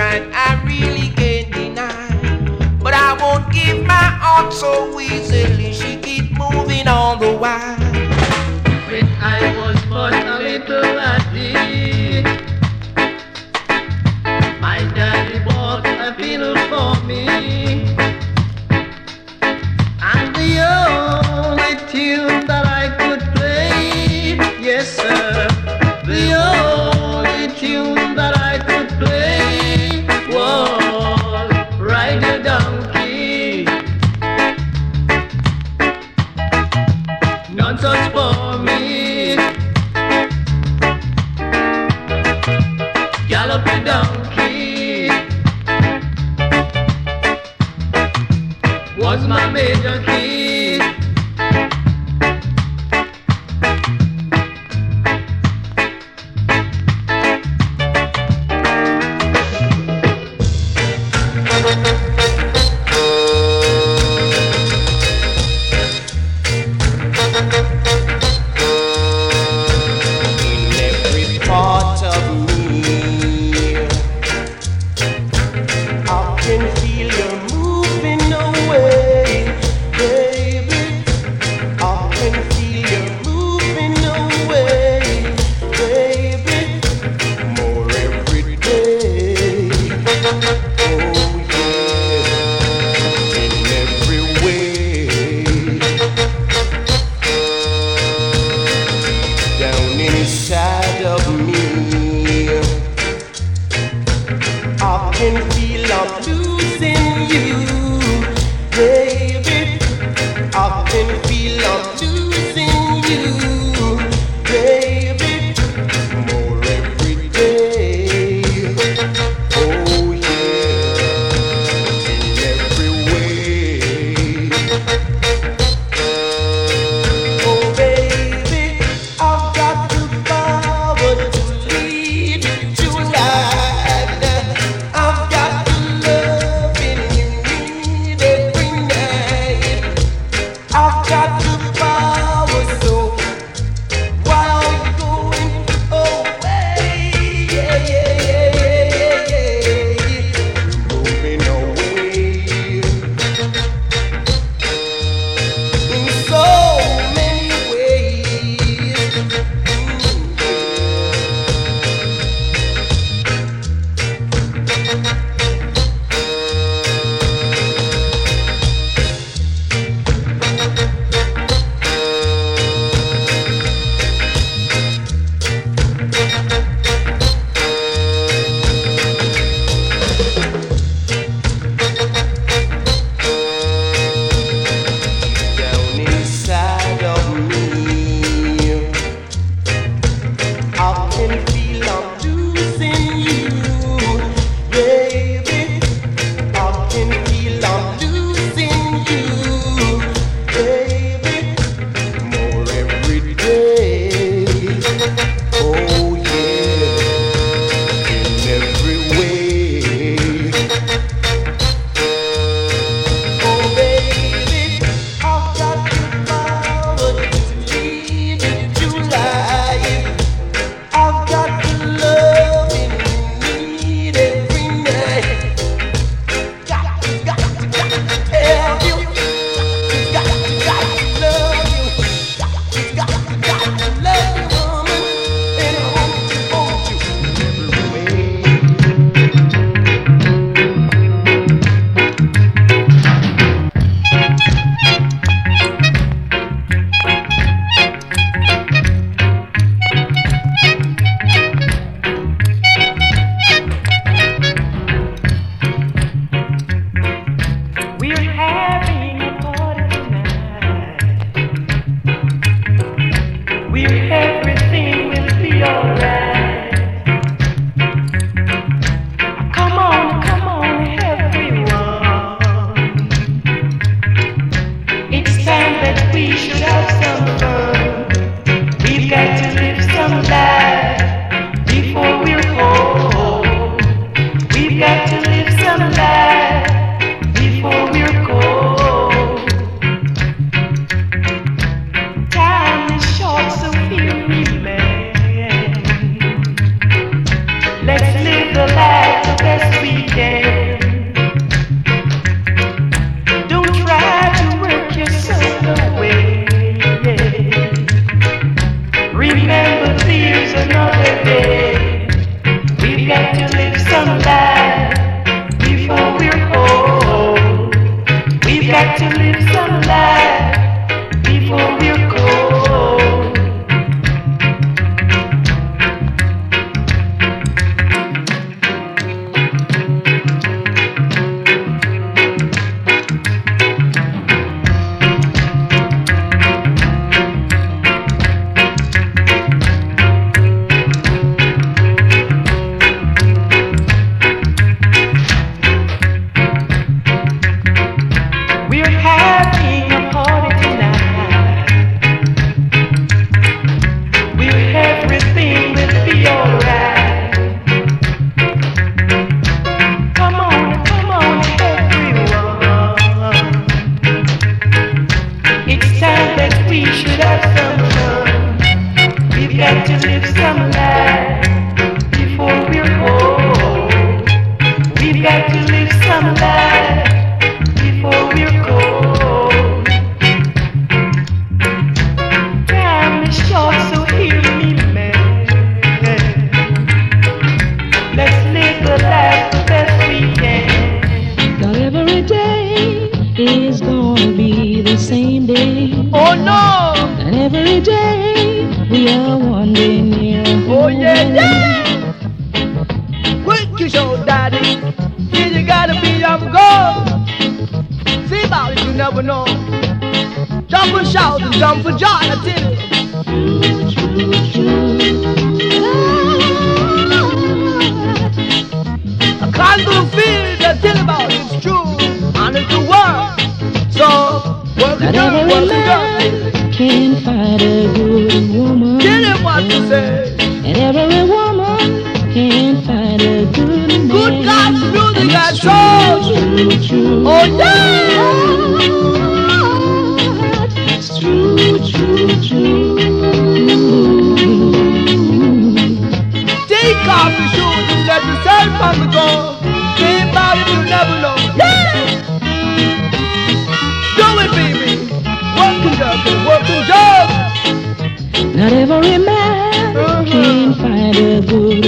I really can't deny. But I won't give my heart so easily. She keep moving on the wire.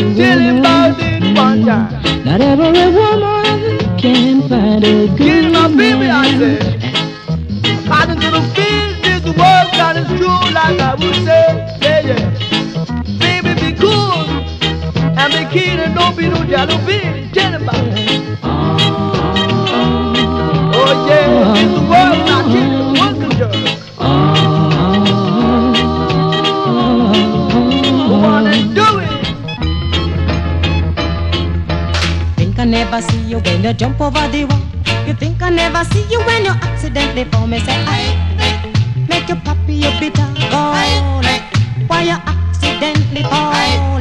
every woman. Not every woman can find a good my baby, man. I said. I done gonna feel this world that is true, like I would say, yeah, yeah. Baby, be cool and be keen and don't be no jalousy. Tell him about. Oh, oh yeah. Oh, oh. never see you when you jump over the wall. You think I never see you when you accidentally fall. Me say, I make you poppy a bitter alcoholic. Why you accidentally fall?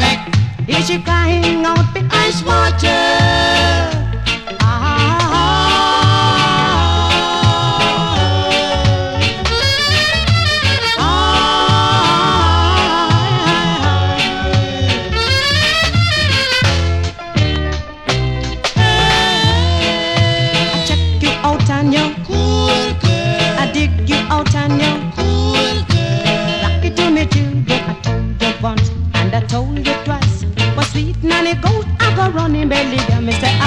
Is she crying out because water? belly, got me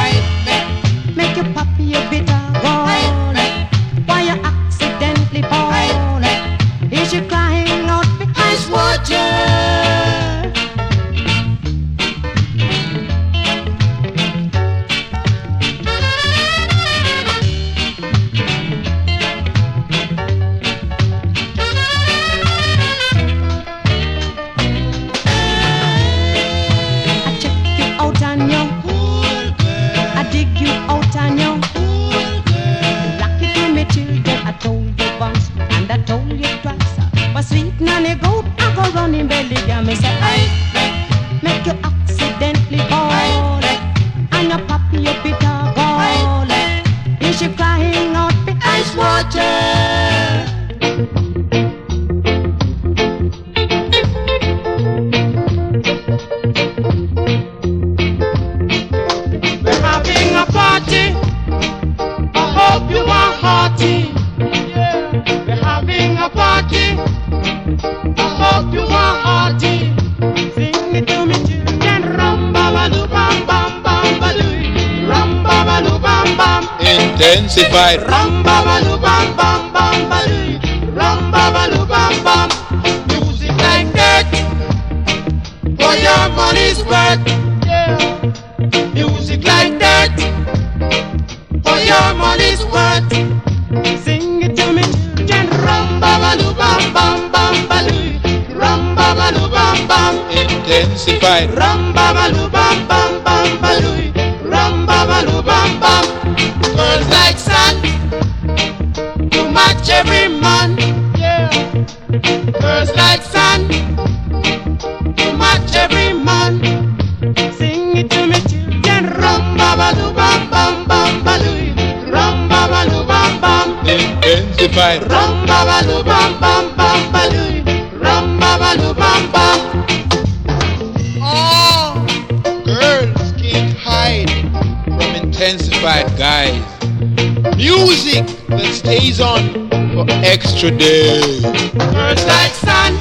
for extra days. Girls like sun.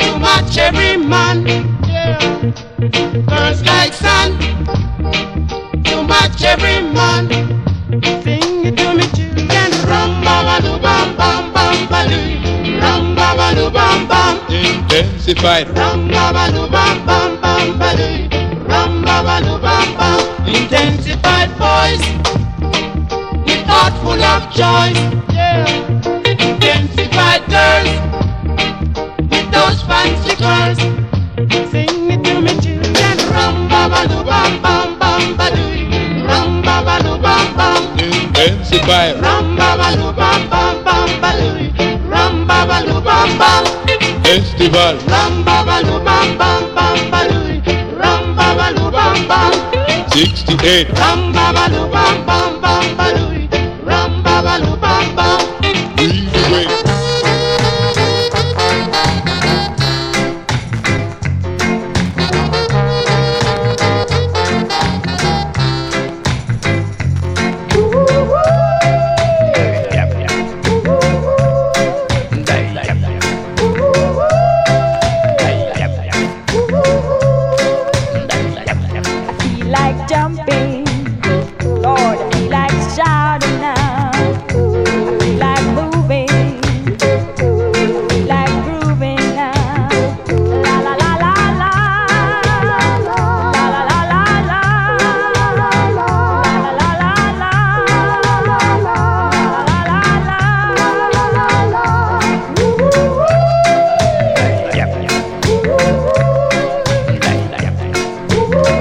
You match every man. Yeah. Girls like sun. You match every man. Sing it to me, children. Rum ba ba doo bam bam bam ba doo. Rum ba ba doo bam bam. Intensified. Rum ba ba doo bam bam bam ba doo. Rum ba ba doo bam bam. Intensified voice. Full of joy. Yeah. Intensified girls. With those fancy girls. Sing it to me, children. Rum ba ba doo bam bam bam ba doo. Rum ba ba doo bam bam. Intensified. Rum ba ba doo bam bam bam ba doo. Rum ba ba doo bam bam. Festival. Rum ba ba doo bam bam bam ba doo. Rum ba ba doo bam bam. 68. Rum ba ba doo bam bam bam ba doo.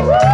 Woo!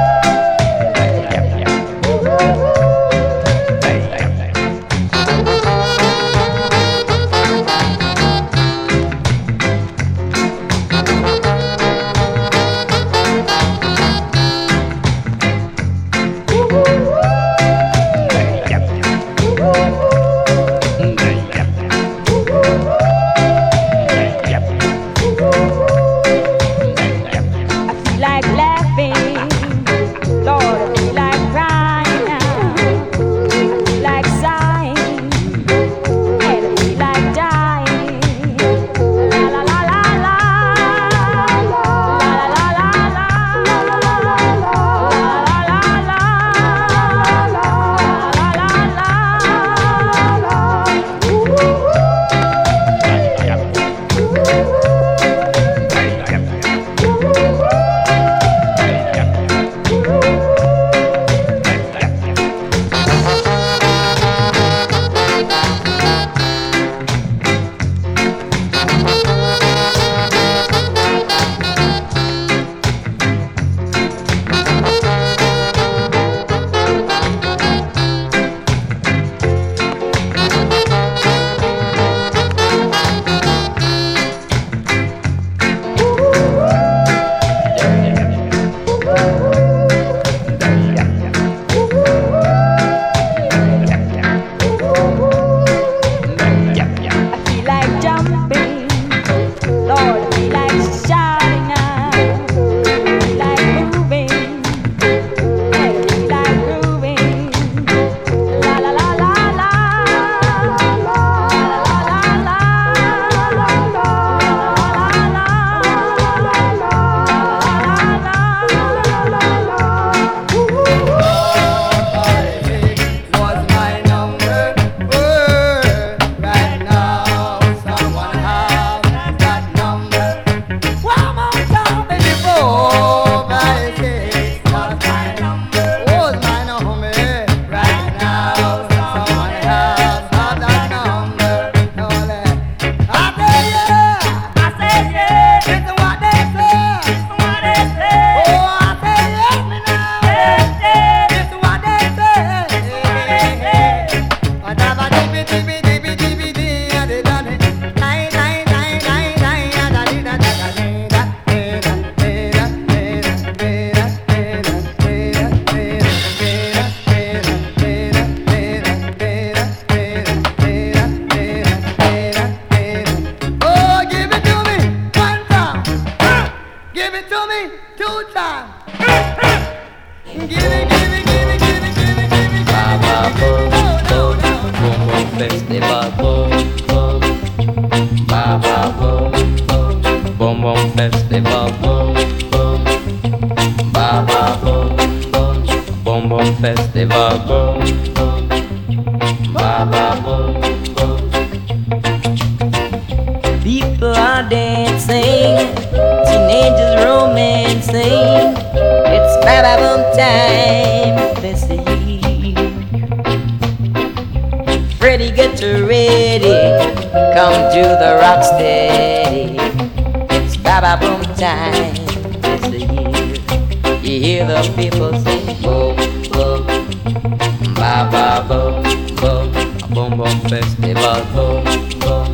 festival bom bom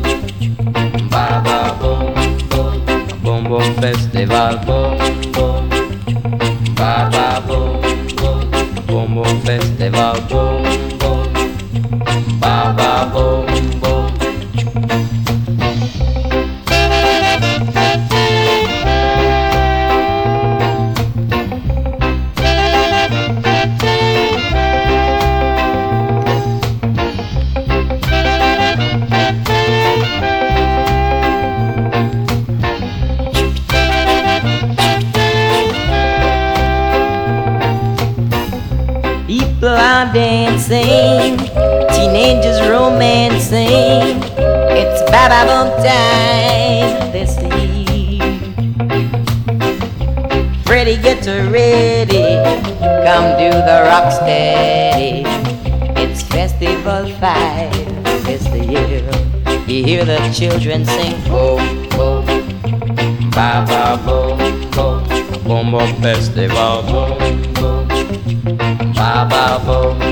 ba ba bom bom bom bom festival bom bom ba ba bom bom bom bom festival bom 1965 is the year. You hear the children sing boom boom ba ba boom boom boom boom festival boom boom ba ba boom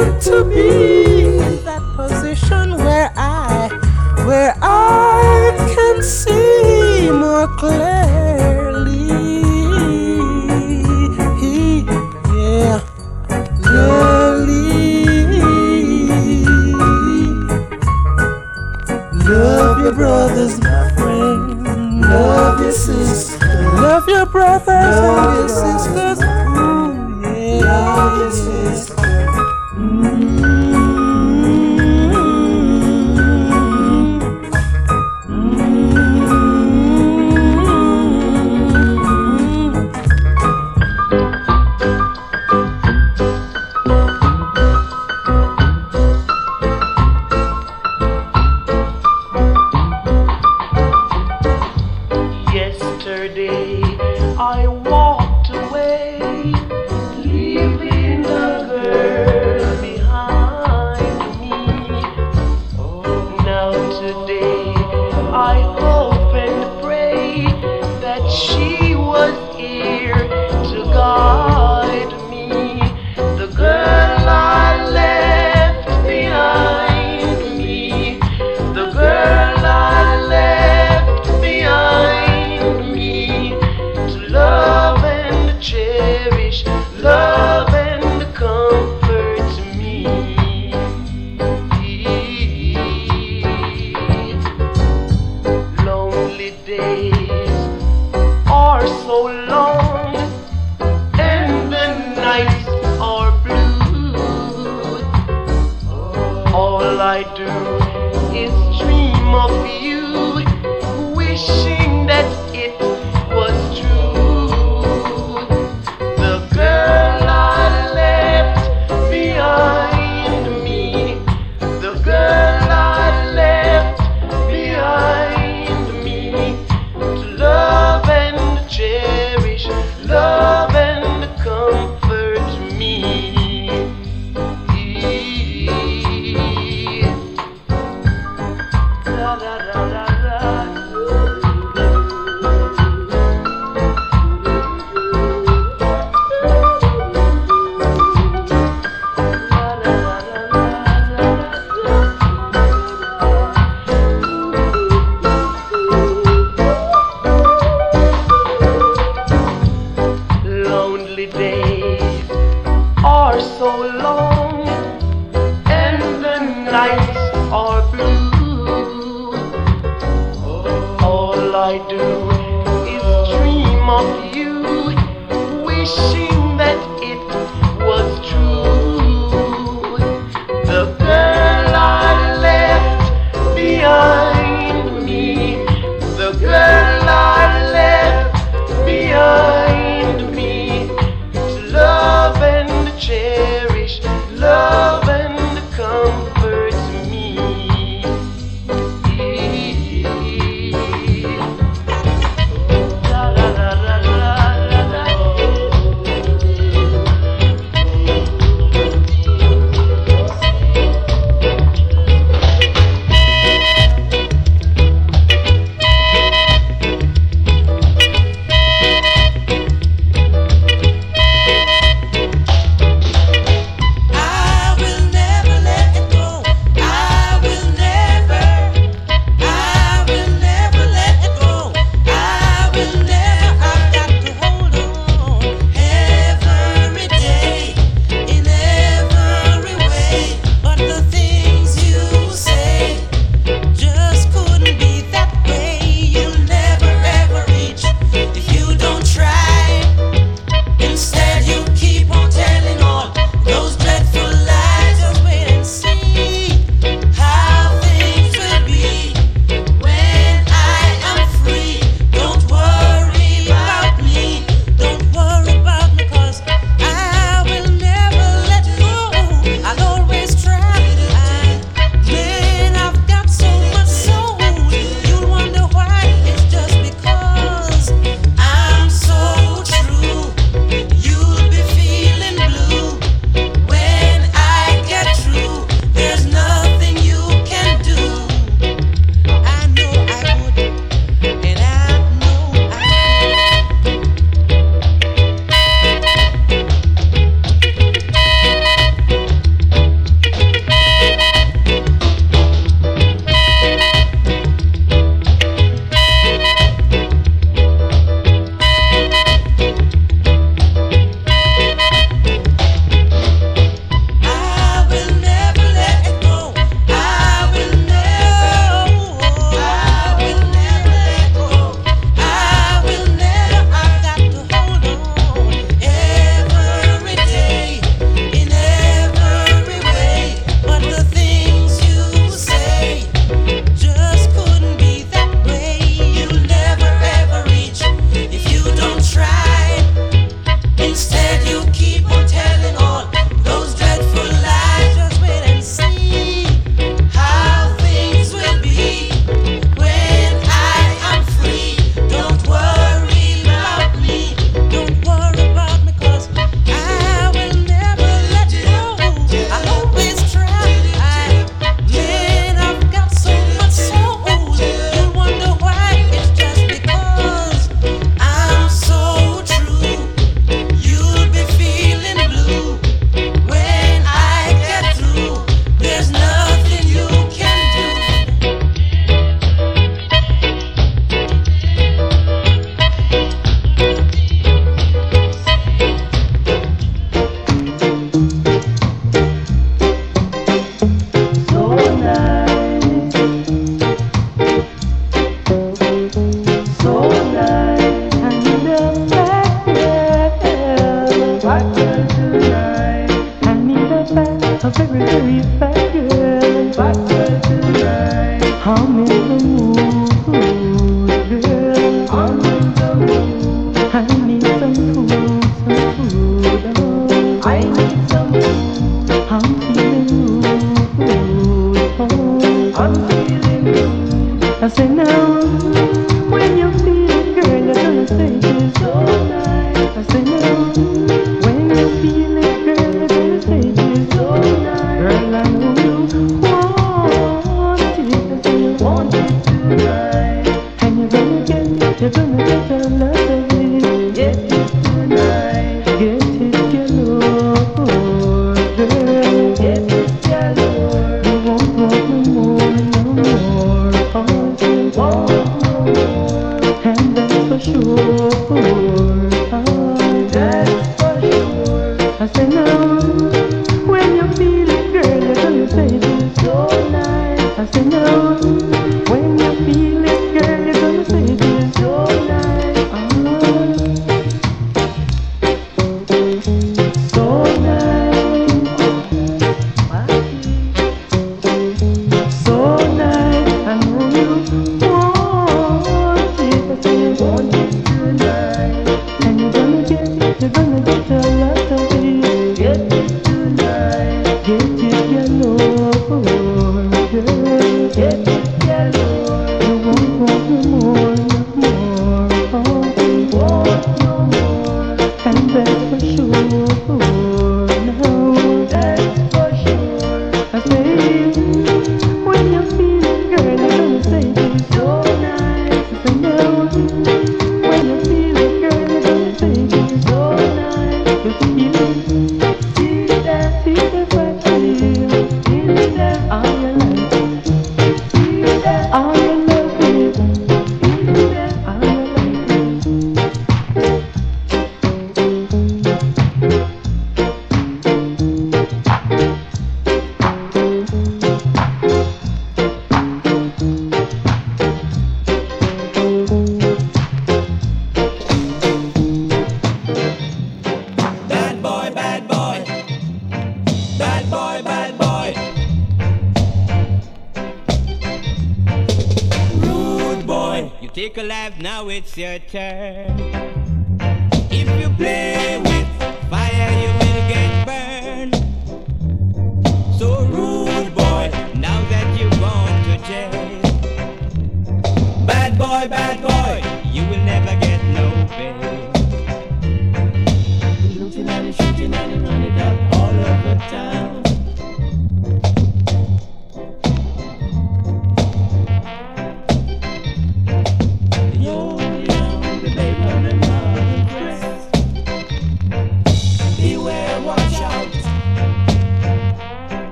want to be in that position where I, where I can see more clearly. Yeah, clearly. Love your brothers, my friend. Love your sisters. Love your brothers. Love your.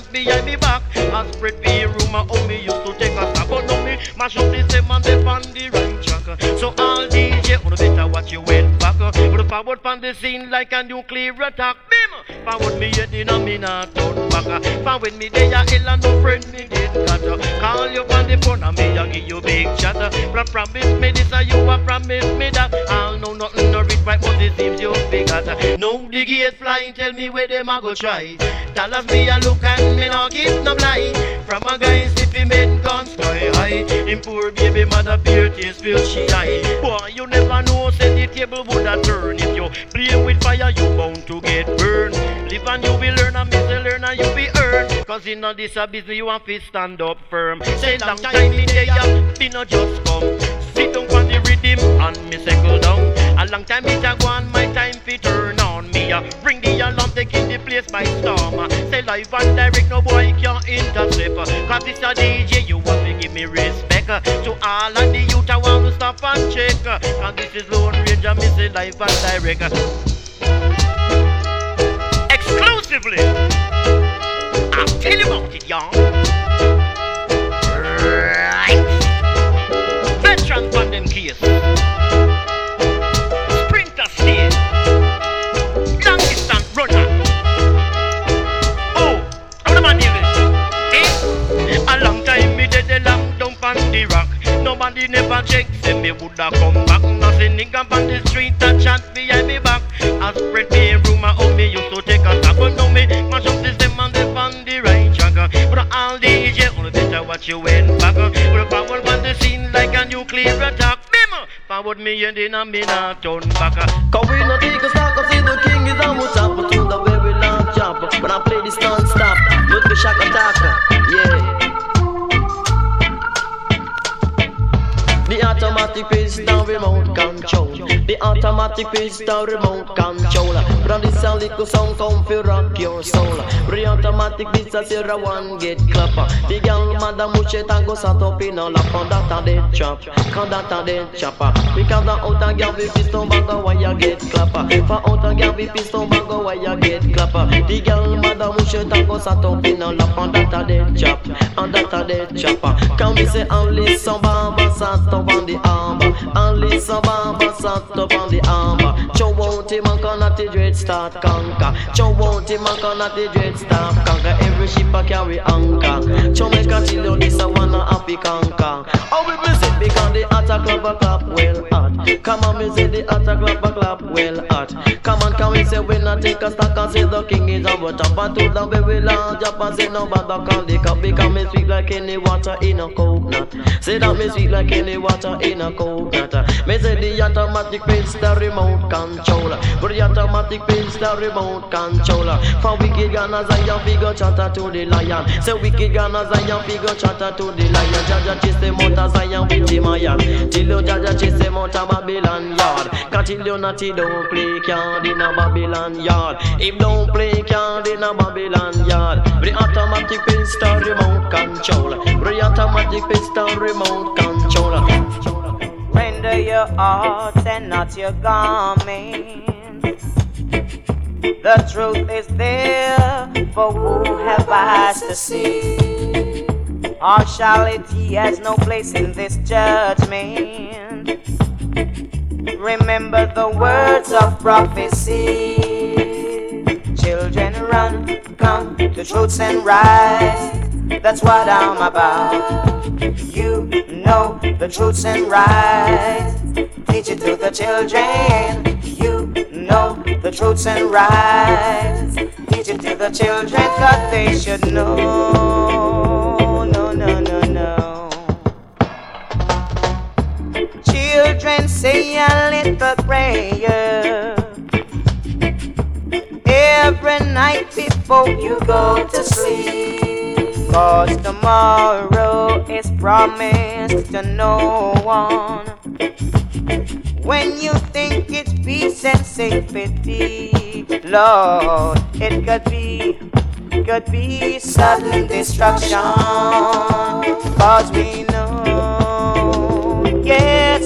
dance behind me back I spread the rumor how me used to take a stab. But now me mash up the same and the pan the right track. So all DJ, you better watch your head back. So, but would find the scene like a nuclear attack. Bim! Forward me head in a minute turn out back. For when me day a ill and no friend me did cut. Call you on the phone and me a give you big chatter. But promise me this and you a promise me that. I'll know nothing no read right but it seems you figured. No the gate flying tell me where them a go try. Tell us me a look and me no give no blind. From a guy sleepy made gone sky high. Him poor baby mother beer taste feel she high. Boy you never know said it table would a turn. If you play with fire, you bound to get burned. Live and you will learn, and miss learn and you be earn. Cause in all this a business, you want to stand up firm. Say long time in there, ya, be not just come. Sit down on the rhythm and me settle down. A long time it a go on, my time fi turn on me. Bring the alarm, taking the place by storm. Say live and direct, no boy can intercept. Cause this a DJ, you want to give me respect. To all of the youth, I want to stop and check. And this is Lone Ranger, me say live and direct. Exclusively. I'll tell you about it, y'all. Right. Veteran on them case. The rock. Nobody never check, say me woulda come back. Nothing nigga on the street a chat behind me back. I spread me rumor of me used to take a stop, but now me mash up system and they on the right track. But all DJ only better watch you went back. But forward on the scene like a nuclear attack. Bim! Forward me and then I me not turn back. Cause we no take a stock, cause the king is on automatic pistol remote control. From this a little song come fi rock your soul. The automatic pistol zero one get clapper. The girl madam muche tango sat up in a lap on that a dead chop. Cause that a dead chopper. Because the outer girl with pistol bag a wire get clapper. For outer girl with pistol bag a wire get clapper. The girl madam muche tango sat up in a lap on that a dead chop. And that a dead chopper. Can we say only some bamba sat up on the armor. Only some bamba sat up on the armor. Chow won't him and at the dread start conquer. Chow won't him and at the dread start conquer. Every ship I carry anchor. Chow make a you this a wanna happy conquer. Oh miss it because the attack club a clap well hot. Come on, me say the attack club a clap well hot. Come on, can we say we not take a stock and say the king is our top and to the very large up and say no bother call the cup because me sweet like any water in a coconut. Say that me sweet like any water in a coconut. Me say the automatic pistol remote controller. But the automatic pistol remote controller. For wicked Ghana Zion figure chatter to the lion. Say wicked Ghana Zion figure chatter to the lion. Jah Jah chase them out of Zion with him iron. Till you Jah Jah chase them out of Babylon yard. Cause till you naughty don't play card in a Babylon yard. If don't play card in a Babylon yard. The automatic pistol remote controller. The automatic pistol remote controller. Render your hearts and not your garments. The truth is there for who have eyes to see. Partiality has no place in this judgment. Remember the words of prophecy. Children run, come to truths and rights. That's what I'm about. You know the truths and rights. Teach it to the children. You know the truths and rights. Teach it to the children, cause they should know. Children say a little prayer every night before you go to sleep. Cause tomorrow is promised to no one. When you think it's peace and safety, Lord, it could be, could be sudden destruction. Cause we know, yes,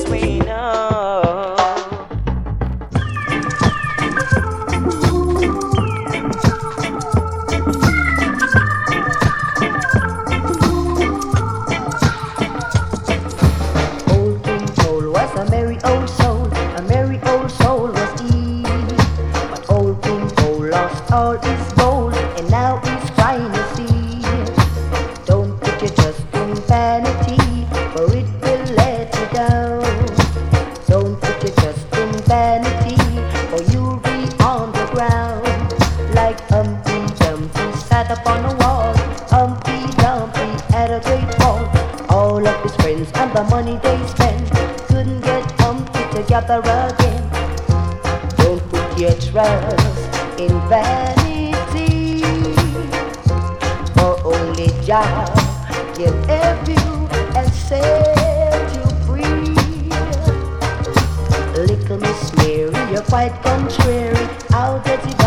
vanity, for only Jah can help you and set you free. Little Miss Mary, you're quite contrary. How does the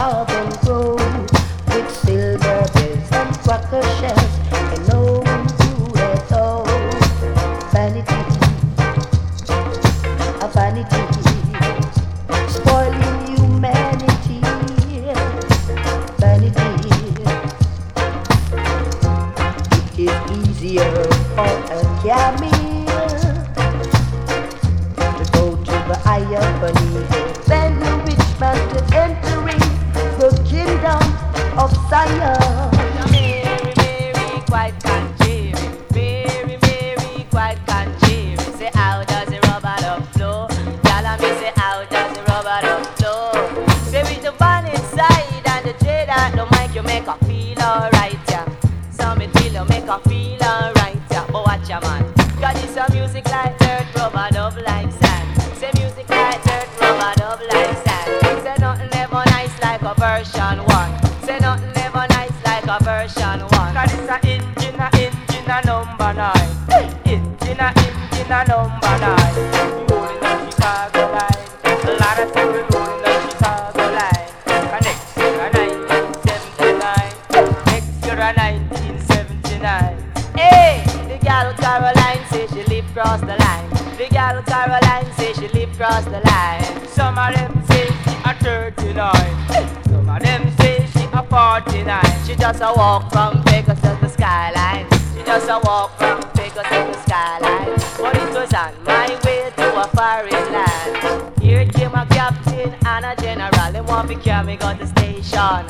way to a foreign land. Here came a captain and a general. They want to carry me on the station.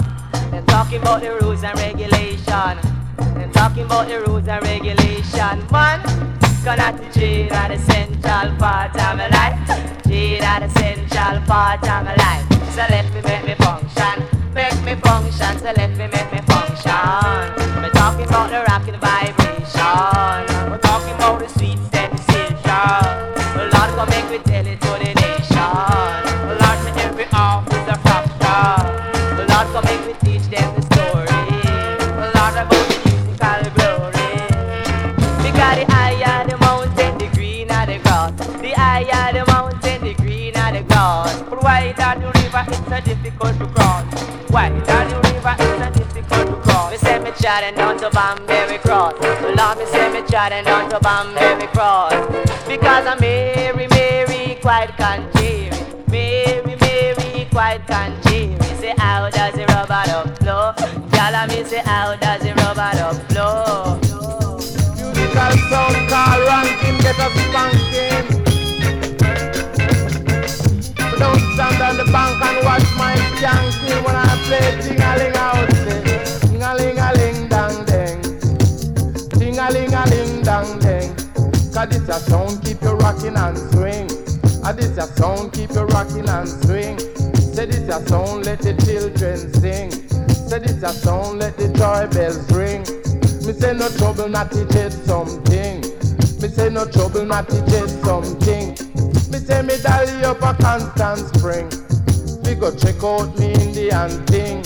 They're talking about the rules and regulation. They're talking about the rules and regulation. Man, gonna to jail at the central part of my life. Jail at the central part of my life. So let me make me function. Make me function. So let me make me function. We're talking about the rocking vibration. Difficult to cross. Wider the river, it's a difficult to cross. Me say me chatting down to Banbury Cross. Lord, me say me chatting down to Banbury Cross. Because I'm Mary, Mary, quite contrary. Mary, Mary, quite contrary. Say how does the rubber dub flow? Tell me say how does the rubber dub flow? Musical sound car ranking, get us spanking. Don't stand on the bank and watch my skanking when I play ting-a-ling out there. Ting-a-ling-a-ling dang dang. Ting-a-ling-a-ling dang dang. Cause this a sound keep you rocking and swing. Ah, this a sound keep you rocking and swing. Say this a sound let the children sing. Say this a sound let the joy bells ring. Me say no trouble not to get something. Me say no trouble not to get something. Me say me dolly up a constant spring. We go check out me Indian thing.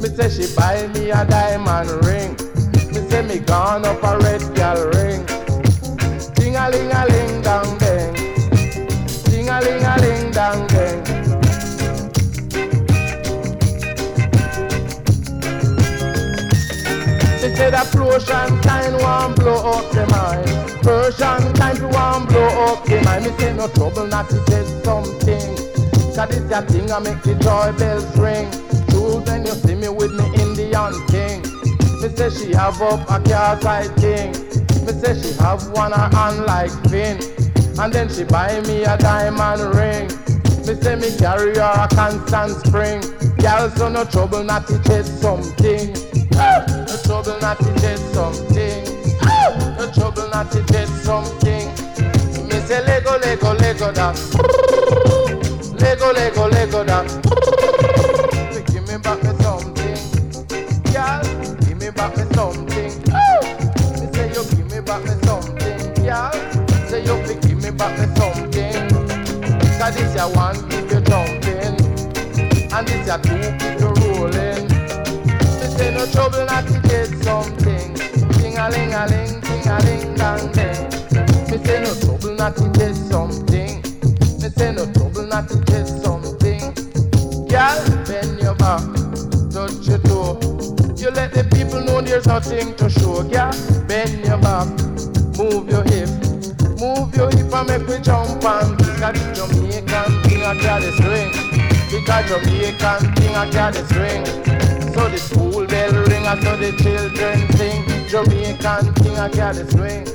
Me say she buy me a diamond ring. Me say me gone up a Persian kind want blow up the mind. Persian kind want blow up the mind. Me say no trouble not to get something. Cause this a thing I make the joy bells ring. When you see me with me Indian king. Me say she have up a car side king. Me say she have one her hand like Finn. And then she buy me a diamond ring. Me say me carry her a constant spring. Girl, so no trouble not to chase something. No trouble not to chase something. No trouble not to chase something. Me say Lego, Lego, Lego that. Lego, Lego, Lego that. Give me back me something. Girl, give me back me something. Me say you give me back me something. Girl, say you fi give me back me something. Cause this ya one keep you jumping. And this ya two there's nothing to show. Girl, bend your back, move your hip, move your hip and make we jump and because the Jamaican thing I carry string. Because Jamaican thing I carry string. So the school bell ring and so the children sing. Jamaican thing I carry string.